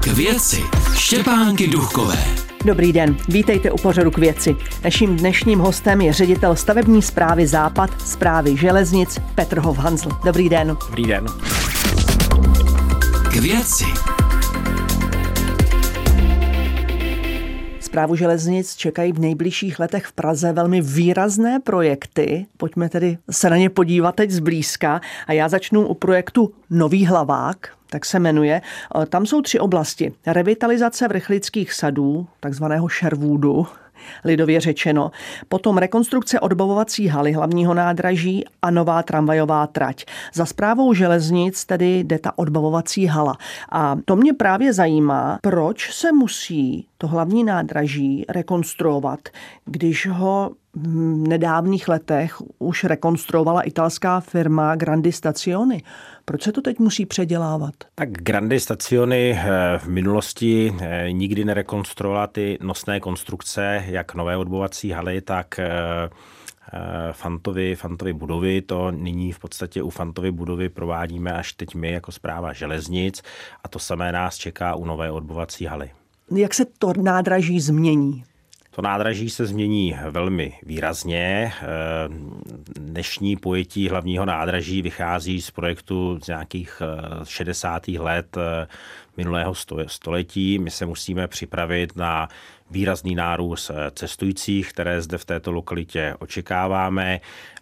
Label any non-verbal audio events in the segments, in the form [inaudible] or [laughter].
K věci Štěpánky Duchové. Dobrý den, vítejte u pořadu k věci. Naším dnešním hostem je ředitel stavební zprávy Západ, zprávy železnic Petr Hovhanzl. Dobrý den. Dobrý den. K věci Zprávu železnic čekají v nejbližších letech v Praze velmi výrazné projekty. Pojďme tedy se na ně podívat teď zblízka. A já začnu u projektu Nový hlavák, tak se jmenuje. Tam jsou tři oblasti. Revitalizace vrchlických sadů, takzvaného Sherwoodu, [laughs] lidově řečeno. Potom rekonstrukce odbavovací haly hlavního nádraží a nová tramvajová trať. Za zprávou železnic tedy jde ta odbavovací hala. A to mě právě zajímá, proč se musí to hlavní nádraží rekonstruovat, když ho nedávných letech už rekonstruovala italská firma Grandi Stazioni. Proč se to teď musí předělávat? Tak Grandi Stazioni eh, v minulosti eh, nikdy nerekonstruovala ty nosné konstrukce, jak nové odbovací haly, tak eh, Fantovy, Fantovy budovy. To nyní v podstatě u Fantovy budovy provádíme až teď my jako zpráva železnic a to samé nás čeká u nové odbovací haly. Jak se to nádraží změní? To nádraží se změní velmi výrazně. Eh, dnešní pojetí hlavního nádraží vychází z projektu z nějakých 60. Eh, let eh, minulého století. My se musíme připravit na výrazný nárůst cestujících, které zde v této lokalitě očekáváme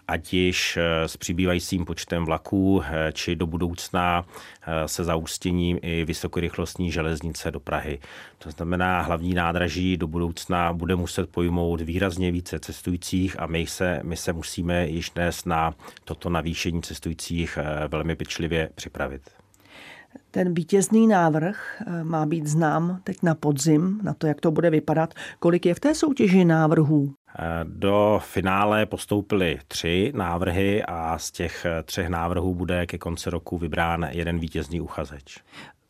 ať již eh, s přibývajícím počtem vlaků, eh, či do budoucna eh, se zaústěním i vysokorychlostní železnice do Prahy. To znamená, hlavní nádraží do budoucna bude muset pojmout výrazně více cestujících a my se, my se musíme již dnes na toto navýšení cestujících velmi pečlivě připravit. Ten vítězný návrh má být znám teď na podzim, na to, jak to bude vypadat. Kolik je v té soutěži návrhů? Do finále postoupily tři návrhy a z těch třech návrhů bude ke konci roku vybrán jeden vítězný uchazeč.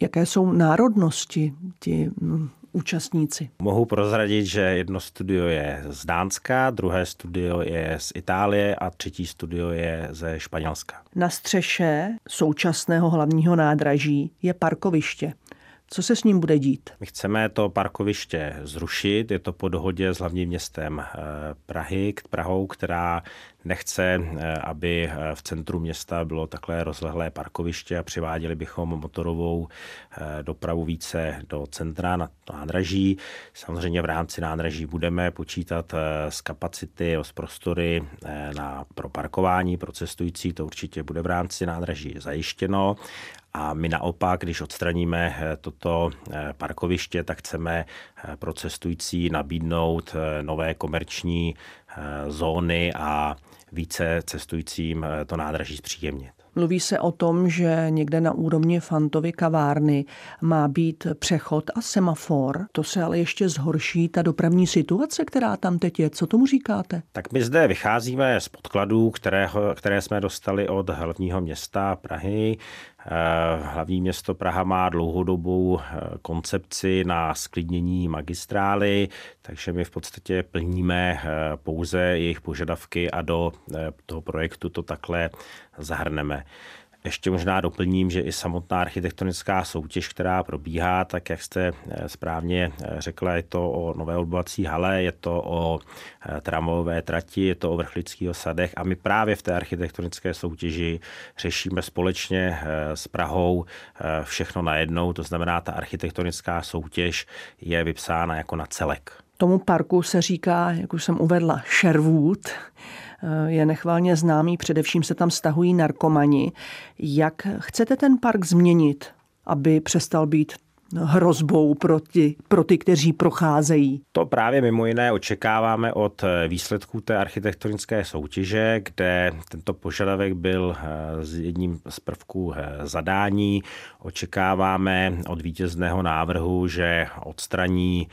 Jaké jsou národnosti ti hm, účastníci? Mohu prozradit, že jedno studio je z Dánska, druhé studio je z Itálie a třetí studio je ze Španělska. Na střeše současného hlavního nádraží je parkoviště. Co se s ním bude dít? My chceme to parkoviště zrušit. Je to po dohodě s hlavním městem eh, Prahy, Prahou, která nechce, eh, aby eh, v centru města bylo takhle rozlehlé parkoviště a přiváděli bychom motorovou dopravu více do centra na nádraží. Samozřejmě v rámci nádraží budeme počítat s kapacity, s prostory na, pro parkování pro cestující. To určitě bude v rámci nádraží zajištěno a my naopak, když odstraníme eh, toto eh, parkoviště, tak chceme eh, pro cestující nabídnout nové komerční zóny a více cestujícím to nádraží zpříjemnit. Mluví se o tom, že někde na úrovni Fantovy kavárny má být přechod a semafor. To se ale ještě zhorší ta dopravní situace, která tam teď je. Co tomu říkáte? Tak my zde vycházíme z podkladů, které, které jsme dostali od hlavního města Prahy. Eh, hlavní město Praha má dlouhodobou eh, koncepci na sklidnění magistrály, takže my v podstatě plníme eh, pouze jejich požadavky a do toho projektu to takhle zahrneme. Ještě možná doplním, že i samotná architektonická soutěž, která probíhá, tak jak jste eh, správně eh, řekla, je to o nové odbovací hale, je to o eh, tramové trati, je to o vrchlických osadech a my právě v té architektonické soutěži řešíme společně s Prahou všechno najednou, to znamená, ta architektonická soutěž je vypsána jako na celek. Tomu parku se říká, jak už jsem uvedla, Sherwood je nechvalně známý, především se tam stahují narkomani. Jak chcete ten park změnit, aby přestal být hrozbou pro ty, pro ty, kteří procházejí. To právě mimo jiné očekáváme od výsledků té architektonické soutěže, kde tento požadavek byl s eh, jedním z prvků eh, zadání. Očekáváme od vítězného návrhu, že odstraní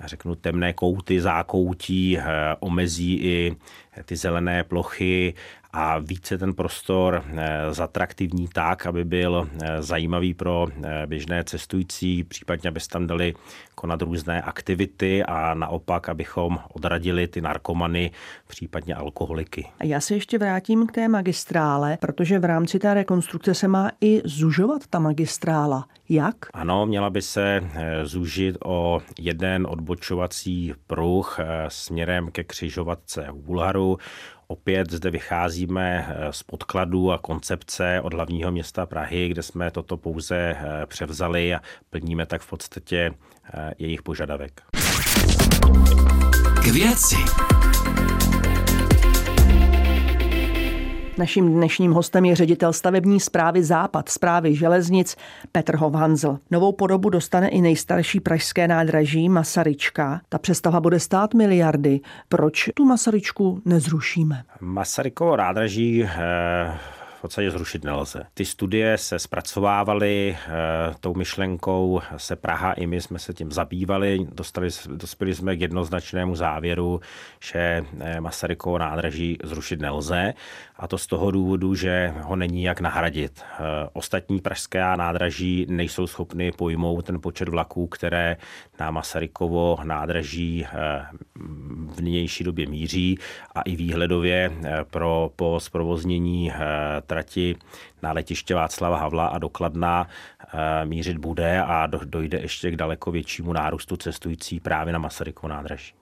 já řeknu, temné kouty, zákoutí, omezí i ty zelené plochy a více ten prostor eh, zatraktivní tak, aby byl eh, zajímavý pro eh, běžné cestující, případně aby se tam dali konat různé aktivity a naopak, abychom odradili ty narkomany, případně alkoholiky. Já se ještě vrátím k té magistrále, protože v rámci té rekonstrukce se má i zužovat ta magistrála. Jak? Ano, měla by se zúžit o jeden odbočovací pruh směrem ke křižovatce Bulharu. Opět zde vycházíme eh, z podkladů a koncepce od hlavního města Prahy, kde jsme toto pouze eh, převzali a plníme tak v podstatě eh, jejich požadavek. K věci. Naším dnešním hostem je ředitel stavební zprávy Západ, zprávy železnic Petr Hovhanzl. Novou podobu dostane i nejstarší pražské nádraží Masaryčka. Ta přestava bude stát miliardy. Proč tu Masaryčku nezrušíme? Masarykovo nádraží eh v podstatě zrušit nelze. Ty studie se zpracovávaly, eh, tou myšlenkou se Praha i my jsme se tím zabývali, dostali, dospěli jsme k jednoznačnému závěru, že eh, Masarykovo nádraží zrušit nelze a to z toho důvodu, že ho není jak nahradit. Eh, ostatní pražské nádraží nejsou schopny pojmout ten počet vlaků, které na Masarykovo nádraží v nynější době míří a i výhledově pro po zprovoznění trati na letiště Václava Havla a dokladná eh, mířit bude a dojde ještě k daleko většímu nárůstu cestující právě na Masarykovo nádraží.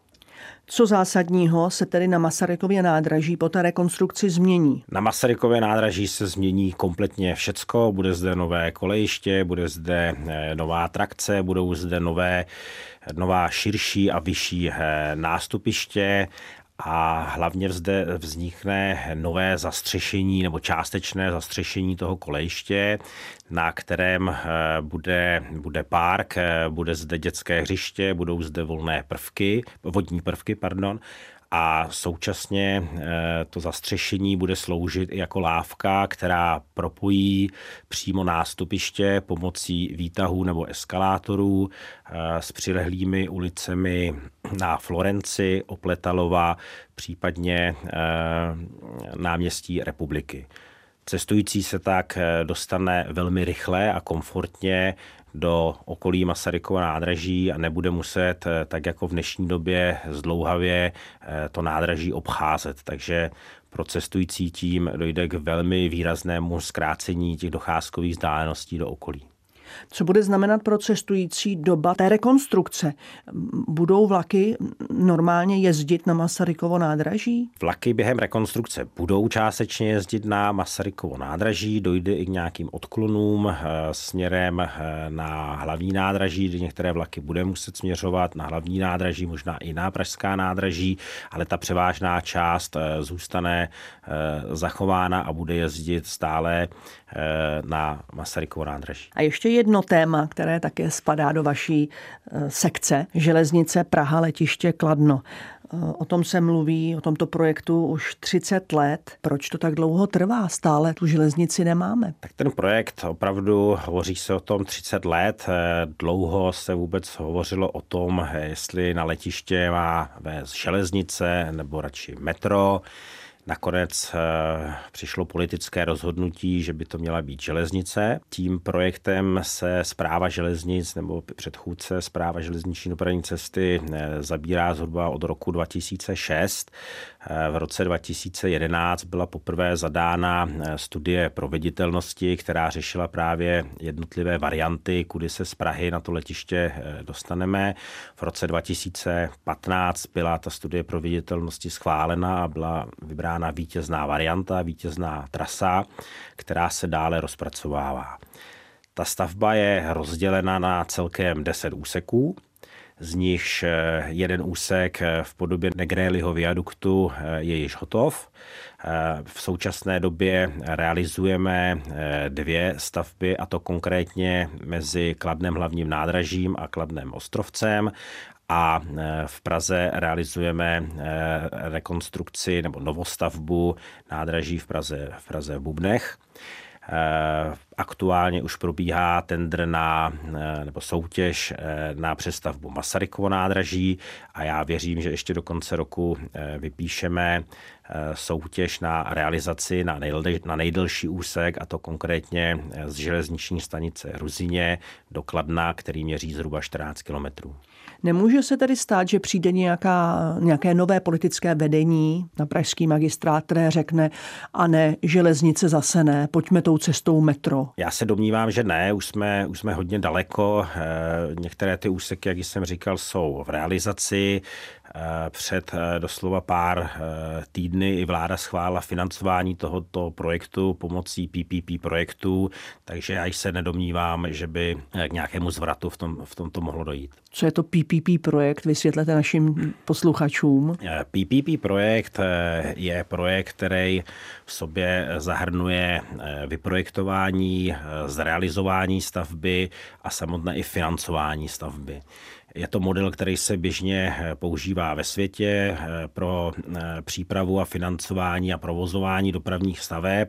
Co zásadního se tedy na Masarykově nádraží po té rekonstrukci změní? Na Masarykově nádraží se změní kompletně všecko. Bude zde nové kolejiště, bude zde eh, nová trakce, budou zde nové, nová širší a vyšší eh, nástupiště a hlavně zde vznikne nové zastřešení nebo částečné zastřešení toho kolejiště, na kterém eh, bude, bude park, eh, bude zde dětské hřiště, budou zde volné prvky, vodní prvky, pardon, a současně eh, to zastřešení bude sloužit i jako lávka, která propojí přímo nástupiště pomocí výtahů nebo eskalátorů eh, s přilehlými ulicemi na Florenci, Opletalova, případně eh, náměstí republiky. Cestující se tak dostane velmi rychle a komfortně do okolí Masarykova nádraží a nebude muset, eh, tak jako v dnešní době, zdlouhavě eh, to nádraží obcházet. Takže pro cestující tím dojde k velmi výraznému zkrácení těch docházkových vzdáleností do okolí. Co bude znamenat pro cestující doba té rekonstrukce? Budou vlaky normálně jezdit na Masarykovo nádraží? Vlaky během rekonstrukce budou částečně jezdit na Masarykovo nádraží, dojde i k nějakým odklonům eh, směrem eh, na hlavní nádraží, kde některé vlaky bude muset směřovat na hlavní nádraží, možná i na pražská nádraží, ale ta převážná část eh, zůstane zachována a bude jezdit stále na Masarykovo nádraží. A ještě jedno téma, které také spadá do vaší eh, sekce, železnice Praha letiště Kladno. Eh, o tom se mluví, o tomto projektu už 30 let. Proč to tak dlouho trvá? Stále tu železnici nemáme. Tak ten projekt opravdu hovoří se o tom 30 let. Eh, dlouho se vůbec hovořilo o tom, jestli na letiště má vést železnice nebo radši metro. Nakonec eh, přišlo politické rozhodnutí, že by to měla být železnice. Tím projektem se zpráva železnic nebo předchůdce zpráva železniční dopravní cesty eh, zabírá zhruba od roku 2006. Eh, v roce 2011 byla poprvé zadána studie proveditelnosti, která řešila právě jednotlivé varianty, kudy se z Prahy na to letiště dostaneme. V roce 2015 byla ta studie proveditelnosti schválena a byla vybrána vybrána vítězná varianta, vítězná trasa, která se dále rozpracovává. Ta stavba je rozdělena na celkem 10 úseků, z nichž eh, jeden úsek eh, v podobě Negréliho viaduktu eh, je již hotov. V současné době realizujeme dvě stavby, a to konkrétně mezi Kladnem hlavním nádražím a Kladnem ostrovcem a e, v Praze realizujeme e, rekonstrukci nebo novostavbu nádraží v Praze v, Praze v Bubnech. Aktuálně už probíhá tender na, nebo soutěž na přestavbu Masarykovo nádraží a já věřím, že ještě do konce roku vypíšeme soutěž na realizaci na, nejdel, na nejdelší úsek, a to konkrétně z železniční stanice Ruzině do Kladna, který měří zhruba 14 kilometrů. Nemůže se tedy stát, že přijde nějaká, nějaké nové politické vedení na pražský magistrát, které řekne, a ne, železnice zase ne, pojďme tou cestou metro. Já se domnívám, že ne, už jsme, už jsme hodně daleko. Eh, některé ty úseky, jak jsem říkal, jsou v realizaci. Eh, před eh, doslova pár týdny i vláda schválila financování tohoto projektu pomocí PPP projektů, takže já se nedomnívám, že by k nějakému zvratu v, tom, v tomto mohlo dojít. Co je to PPP projekt? Vysvětlete našim posluchačům. PPP projekt je projekt, který v sobě zahrnuje vyprojektování, zrealizování stavby a samotné i financování stavby. Je to model, který se běžně eh, používá ve světě eh, pro eh, přípravu a financování a provozování dopravních staveb.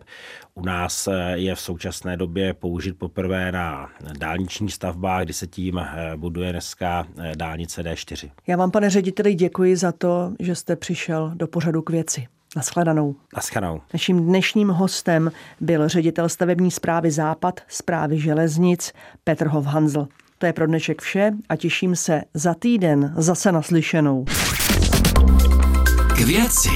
U nás je v současné době použit poprvé na dálničních stavbách, kdy se tím buduje dneska dálnice D4. Já vám, pane řediteli, děkuji za to, že jste přišel do pořadu k věci. Naschledanou. Naschledanou. Naším dnešním hostem byl ředitel stavební zprávy Západ, zprávy železnic Petr Hovhanzl. To je pro dnešek vše a těším se za týden zase naslyšenou. K věci.